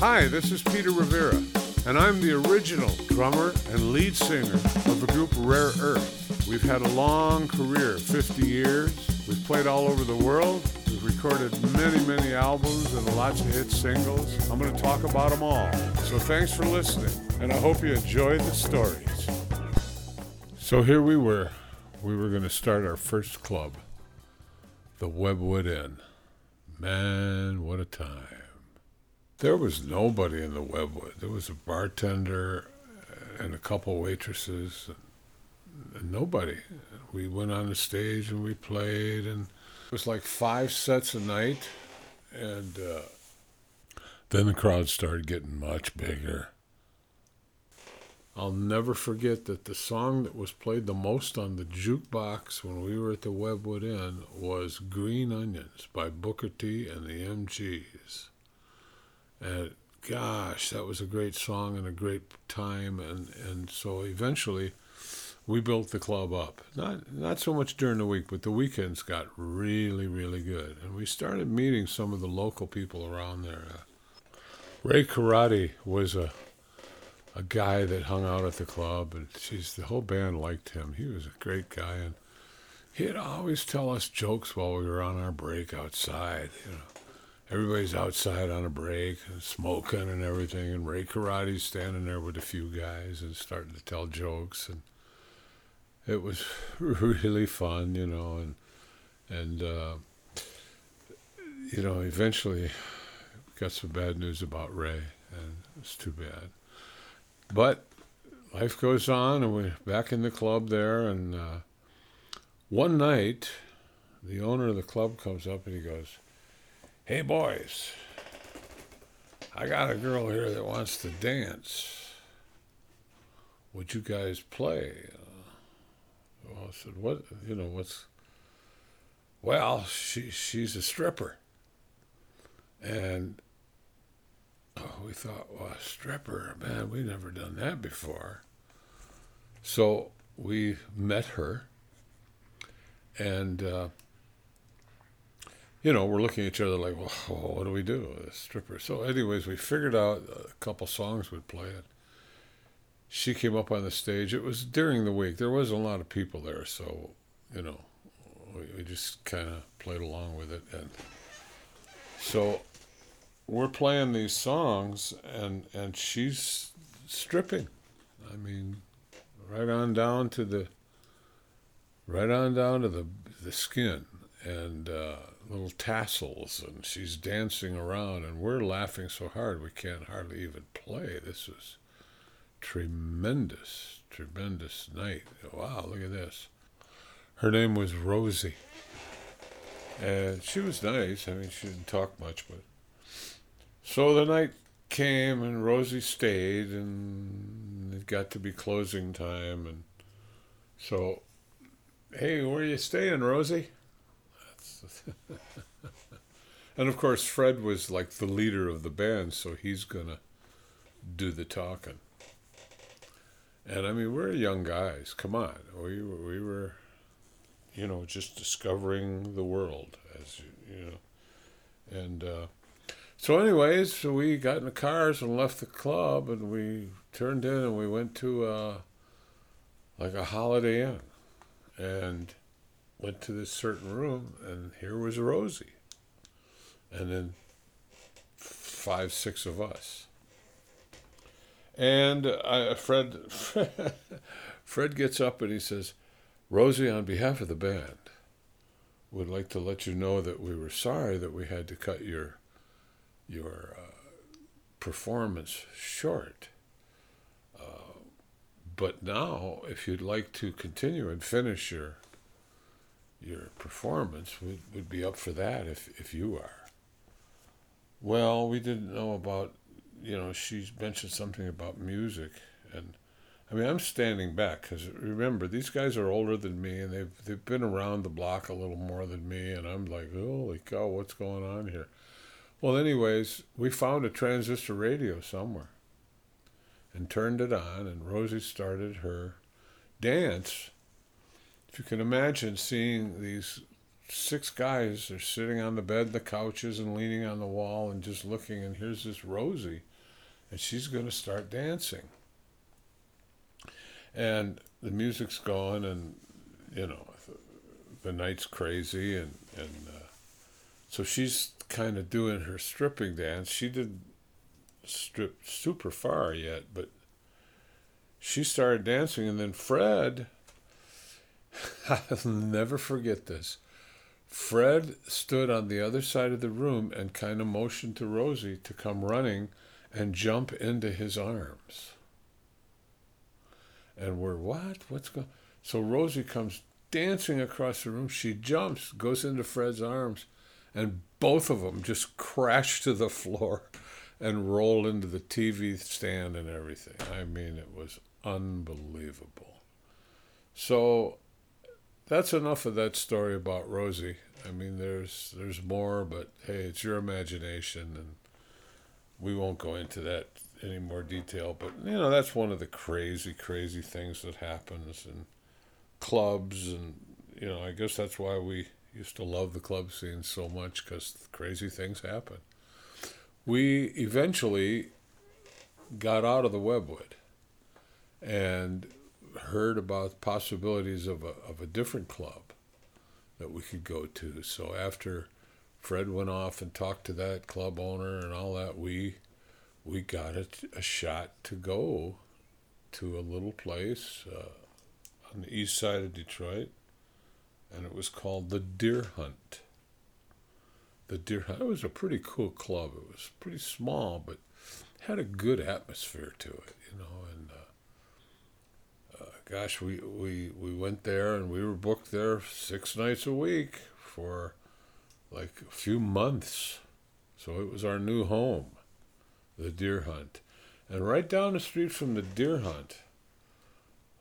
Hi, this is Peter Rivera, and I'm the original drummer and lead singer of the group Rare Earth. We've had a long career, 50 years. We've played all over the world. We've recorded many, many albums and lots of hit singles. I'm going to talk about them all. So thanks for listening, and I hope you enjoy the stories. So here we were. We were going to start our first club, the Webwood Inn. Man, what a time. There was nobody in the Webwood. There was a bartender and a couple waitresses, nobody. We went on the stage and we played, and it was like five sets a night, and uh, then the crowd started getting much bigger. I'll never forget that the song that was played the most on the jukebox when we were at the Webwood Inn was Green Onions by Booker T and the MGs. And gosh, that was a great song and a great time. And, and so eventually we built the club up. Not, not so much during the week, but the weekends got really, really good. And we started meeting some of the local people around there. Uh, Ray Karate was a a guy that hung out at the club, and she's the whole band liked him. He was a great guy, and he'd always tell us jokes while we were on our break outside. You know, everybody's outside on a break smoking and everything, and Ray Karate's standing there with a few guys and starting to tell jokes, and it was really fun, you know, and and uh, you know, eventually got some bad news about Ray, and it's too bad. But life goes on, and we're back in the club there. And uh, one night, the owner of the club comes up and he goes, Hey, boys, I got a girl here that wants to dance. Would you guys play? Uh, well, I said, What? You know, what's. Well, she, she's a stripper. And Oh, we thought, well, a stripper, man, we've never done that before. So we met her, and uh, you know, we're looking at each other like, well, what do we do a stripper? So, anyways, we figured out a couple songs would play it. She came up on the stage. It was during the week. There wasn't a lot of people there, so you know, we, we just kind of played along with it, and so we're playing these songs and and she's stripping i mean right on down to the right on down to the the skin and uh, little tassels and she's dancing around and we're laughing so hard we can't hardly even play. This was tremendous tremendous night. Wow look at this. Her name was rosie. And she was nice. I mean she didn't talk much but so the night came and Rosie stayed, and it got to be closing time, and so, hey, where are you staying, Rosie? and of course, Fred was like the leader of the band, so he's gonna do the talking. And I mean, we're young guys. Come on, we were, we were, you know, just discovering the world as you, you know, and. Uh, so, anyways, so we got in the cars and left the club, and we turned in and we went to uh, like a Holiday Inn, and went to this certain room, and here was Rosie, and then five, six of us. And I, Fred, Fred gets up and he says, Rosie, on behalf of the band, would like to let you know that we were sorry that we had to cut your your uh, performance short. Uh, but now, if you'd like to continue and finish your your performance, we would be up for that if, if you are. Well, we didn't know about, you know, she mentioned something about music. And I mean, I'm standing back because remember, these guys are older than me and they've, they've been around the block a little more than me. And I'm like, holy cow, what's going on here? Well, anyways, we found a transistor radio somewhere and turned it on, and Rosie started her dance. You can imagine seeing these six guys are sitting on the bed, the couches, and leaning on the wall and just looking. And here's this Rosie, and she's going to start dancing. And the music's going, and you know, the night's crazy, and and uh, so she's kind of doing her stripping dance. She didn't strip super far yet, but she started dancing, and then Fred. I'll never forget this. Fred stood on the other side of the room and kind of motioned to Rosie to come running and jump into his arms. And we're, what? What's going So Rosie comes dancing across the room. She jumps, goes into Fred's arms, and both of them just crash to the floor and roll into the TV stand and everything. I mean, it was unbelievable. So that's enough of that story about Rosie. I mean, there's there's more, but hey, it's your imagination, and we won't go into that any more detail. But you know, that's one of the crazy, crazy things that happens in clubs, and you know, I guess that's why we used to love the club scene so much because crazy things happen. We eventually got out of the Webwood and heard about possibilities of a, of a different club that we could go to. So after Fred went off and talked to that club owner and all that, we we got a, a shot to go to a little place uh, on the east side of Detroit, and it was called the Deer Hunt. The Deerhunt. It was a pretty cool club. It was pretty small, but had a good atmosphere to it, you know, gosh, we, we, we went there and we were booked there six nights a week for like a few months. So it was our new home, the Deerhunt. And right down the street from the Deerhunt,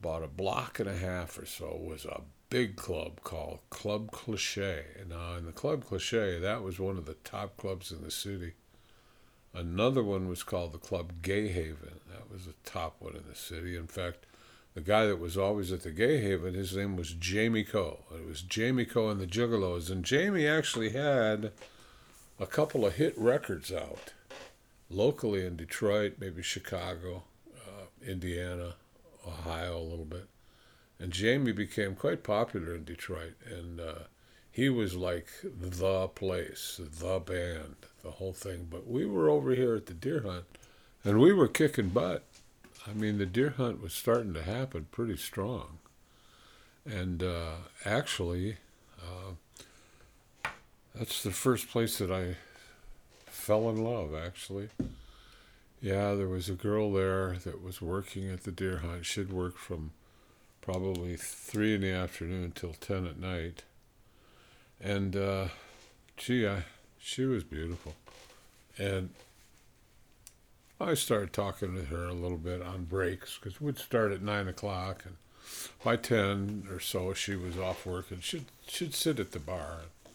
about a block and a half or so, was a big club called Club Cliche. Now, in the Club Cliche, that was one of the top clubs in the city. Another one was called the Club Gayhaven. That was the top one in the city. In fact, the guy that was always at the Gayhaven, his name was Jamie Coe. It was Jamie Coe and the Gigolos. And Jamie actually had a couple of hit records out locally in Detroit, maybe Chicago, uh, Indiana, Ohio a little bit. And Jamie became quite popular in Detroit. And uh, he was like the place, the band, the whole thing. But we were over here at the Deerhunt and we were kicking butt. I mean, the Deerhunt was starting to happen pretty strong. And uh, actually, uh, that's the first place that I fell in love, actually. Yeah, there was a girl there that was working at the Deerhunt. She'd work from probably 3 in the afternoon till 10 at night. And, uh, gee, I, she was beautiful. And I started talking to her a little bit on breaks because we'd start at nine o'clock, and by ten or so she was off work, and she'd she'd sit at the bar and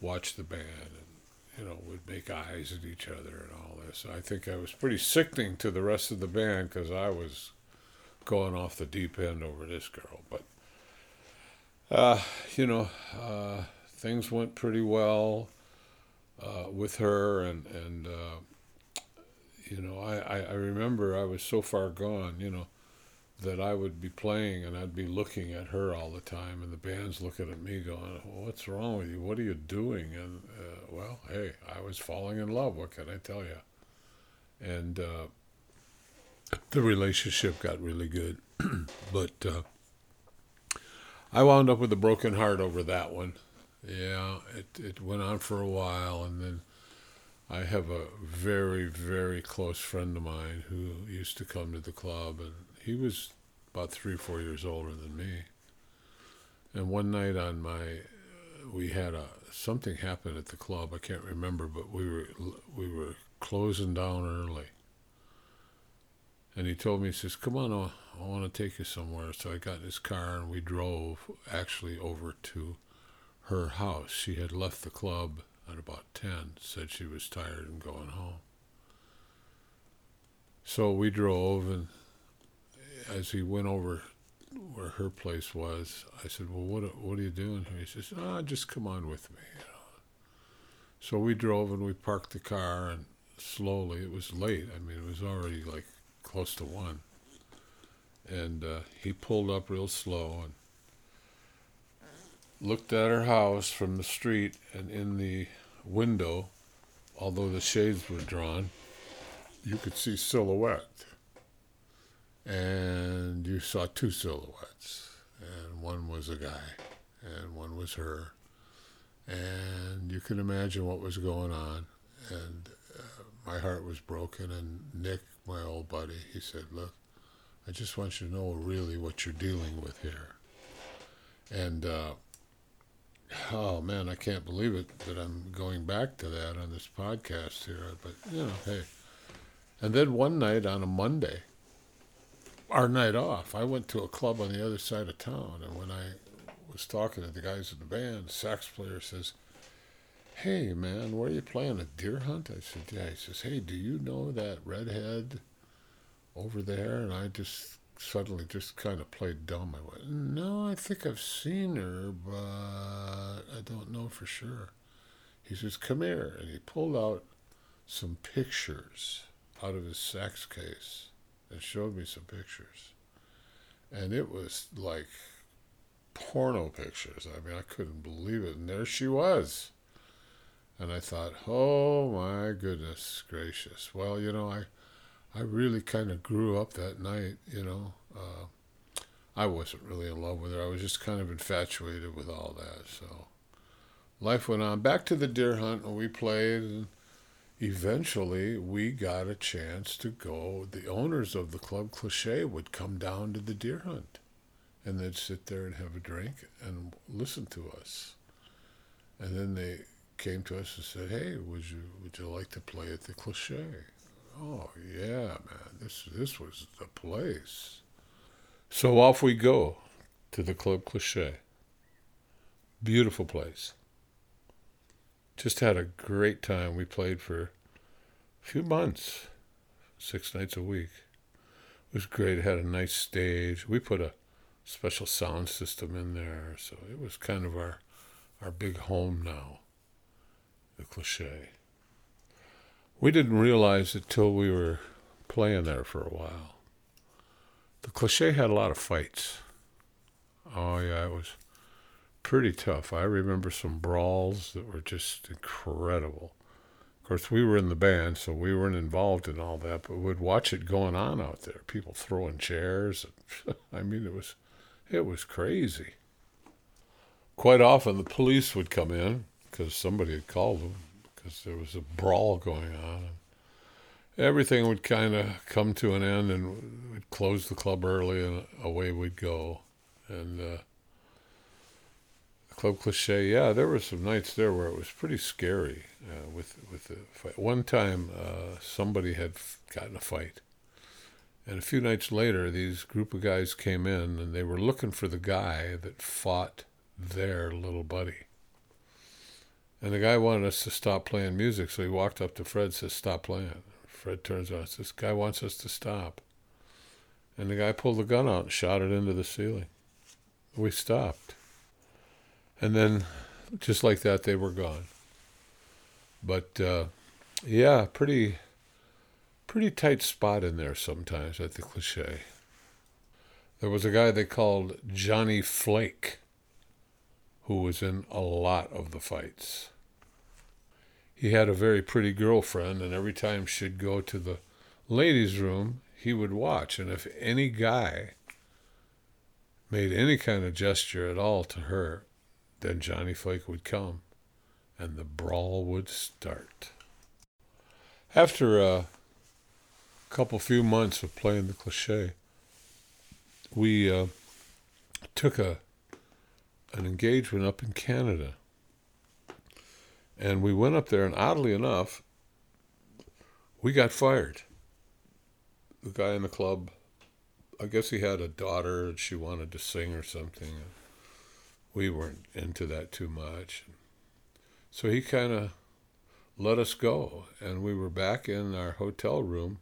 watch the band, and you know would make eyes at each other and all this. I think I was pretty sickening to the rest of the band because I was going off the deep end over this girl, but uh, you know uh, things went pretty well uh, with her, and and uh, you know, I, I, remember I was so far gone, you know, that I would be playing and I'd be looking at her all the time, and the band's looking at me going, What's wrong with you? What are you doing? And, uh, well, hey, I was falling in love. What can I tell you? And uh, the relationship got really good. but uh, I wound up with a broken heart over that one. Yeah, it, it went on for a while, and then I have a very, very close friend of mine who used to come to the club, and he was about three or four years older than me. And one night on my, we had a something happened at the club. I can't remember, but we were we were closing down early. And he told me, he says, "Come on, I, I want to take you somewhere." So I got in his car and we drove actually over to her house. She had left the club at about 10 said she was tired and going home. So we drove, and as he went over where her place was, I said, "Well, what what are you doing here?" He says, "Ah, just come on with me." You know. So we drove and we parked the car and slowly. It was late. I mean, it was already like close to one. And uh, he pulled up real slow and looked at her house from the street and in the window, although the shades were drawn, you could see silhouette. And you saw two silhouettes. And one was a guy, and one was her. And you can imagine what was going on. And uh, my heart was broken. And Nick, my old buddy, he said, Look, I just want you to know really what you're dealing with here. And, uh, oh man, I can't believe it that I'm going back to that on this podcast here. But, you know, hey. And then one night on a Monday, our night off, I went to a club on the other side of town. And when I was talking to the guys in the band, the sax player says, Hey, man, where are you playing? A Deerhunt? I said, Yeah. He says, Hey, do you know that redhead over there? And I just suddenly just kind of played dumb. I went, No, I think I've seen her, but I don't know for sure. He says, Come here. And he pulled out some pictures out of his sax case and showed me some pictures. And it was like porno pictures. I mean, I couldn't believe it. And there she was. And I thought, oh my goodness gracious. Well, you know, I, I really kind of grew up that night, you know. Uh, I wasn't really in love with her. I was just kind of infatuated with all that. So life went on. Back to the Deerhunt, and we played. And eventually, we got a chance to go. The owners of the Club Cliche would come down to the Deerhunt, and they'd sit there and have a drink and listen to us. And then they came to us and said, "Hey, would you would you like to play at the Cliche?" Oh yeah, man, this this was the place. So off we go to the Club Cliche. Beautiful place. Just had a great time. We played for a few months, six nights a week. It was great. It had a nice stage. We put a special sound system in there, so it was kind of our our big home now the cliche. We didn't realize it till we were playing there for a while. The cliche had a lot of fights. Oh, yeah, it was pretty tough. I remember some brawls that were just incredible. Of course, we were in the band, so we weren't involved in all that, but we'd watch it going on out there. People throwing chairs. I mean, it was, it was crazy. Quite often, the police would come in because somebody had called them because there was a brawl going on. Everything would kind of come to an end, and we'd close the club early, and away we'd go. And uh, Club Cliche, yeah, there were some nights there where it was pretty scary uh, with with the fight. One time, uh, somebody had gotten a fight, and a few nights later, these group of guys came in, and they were looking for the guy that fought their little buddy. And the guy wanted us to stop playing music, so he walked up to Fred and says, Stop playing. Fred turns on says, This guy wants us to stop. And the guy pulled the gun out and shot it into the ceiling. We stopped. And then, just like that, they were gone. But, uh, yeah, pretty, pretty tight spot in there sometimes at the cliche. There was a guy they called Johnny Flake who was in a lot of the fights he had a very pretty girlfriend, and every time she'd go to the ladies' room, he would watch. And if any guy made any kind of gesture at all to her, then Johnny Flake would come and the brawl would start. After a couple few months of playing the cliche, we uh, took a an engagement up in Canada and we went up there, and oddly enough, we got fired. The guy in the club, I guess he had a daughter and she wanted to sing or something. We weren't into that too much. So he kind of let us go, and we were back in our hotel room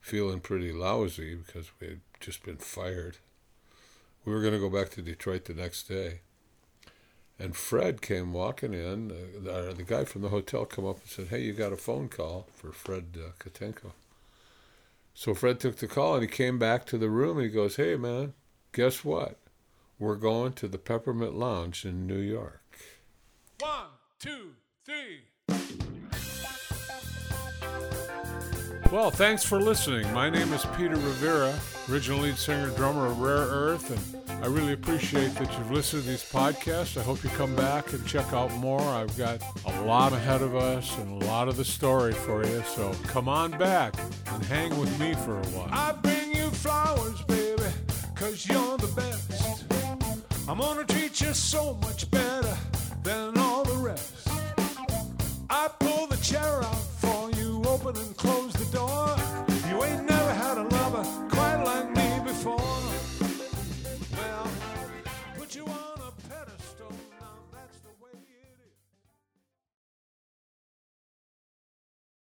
feeling pretty lousy because we had just been fired. we were going to go back to Detroit the next day. And Fred came walking in. Uh, the, guy from the hotel come up and said, "Hey, you got a phone call for Fred uh, Katenko." So Fred took the call and he came back to the room and he goes, "Hey, man, guess what? We're going to the Peppermint Lounge in New York." One, two, three. Well, thanks for listening. My name is Peter Rivera, original lead singer drummer of Rare Earth, and I really appreciate that you've listened to these podcasts. I hope you come back and check out more. I've got a lot ahead of us and a lot of the story for you, so come on back and hang with me for a while. I bring you flowers, baby, cause you're the best. I'm gonna treat you so much better than all the rest. I pull the chair out open and close the door. You ain't never had a lover quite like me.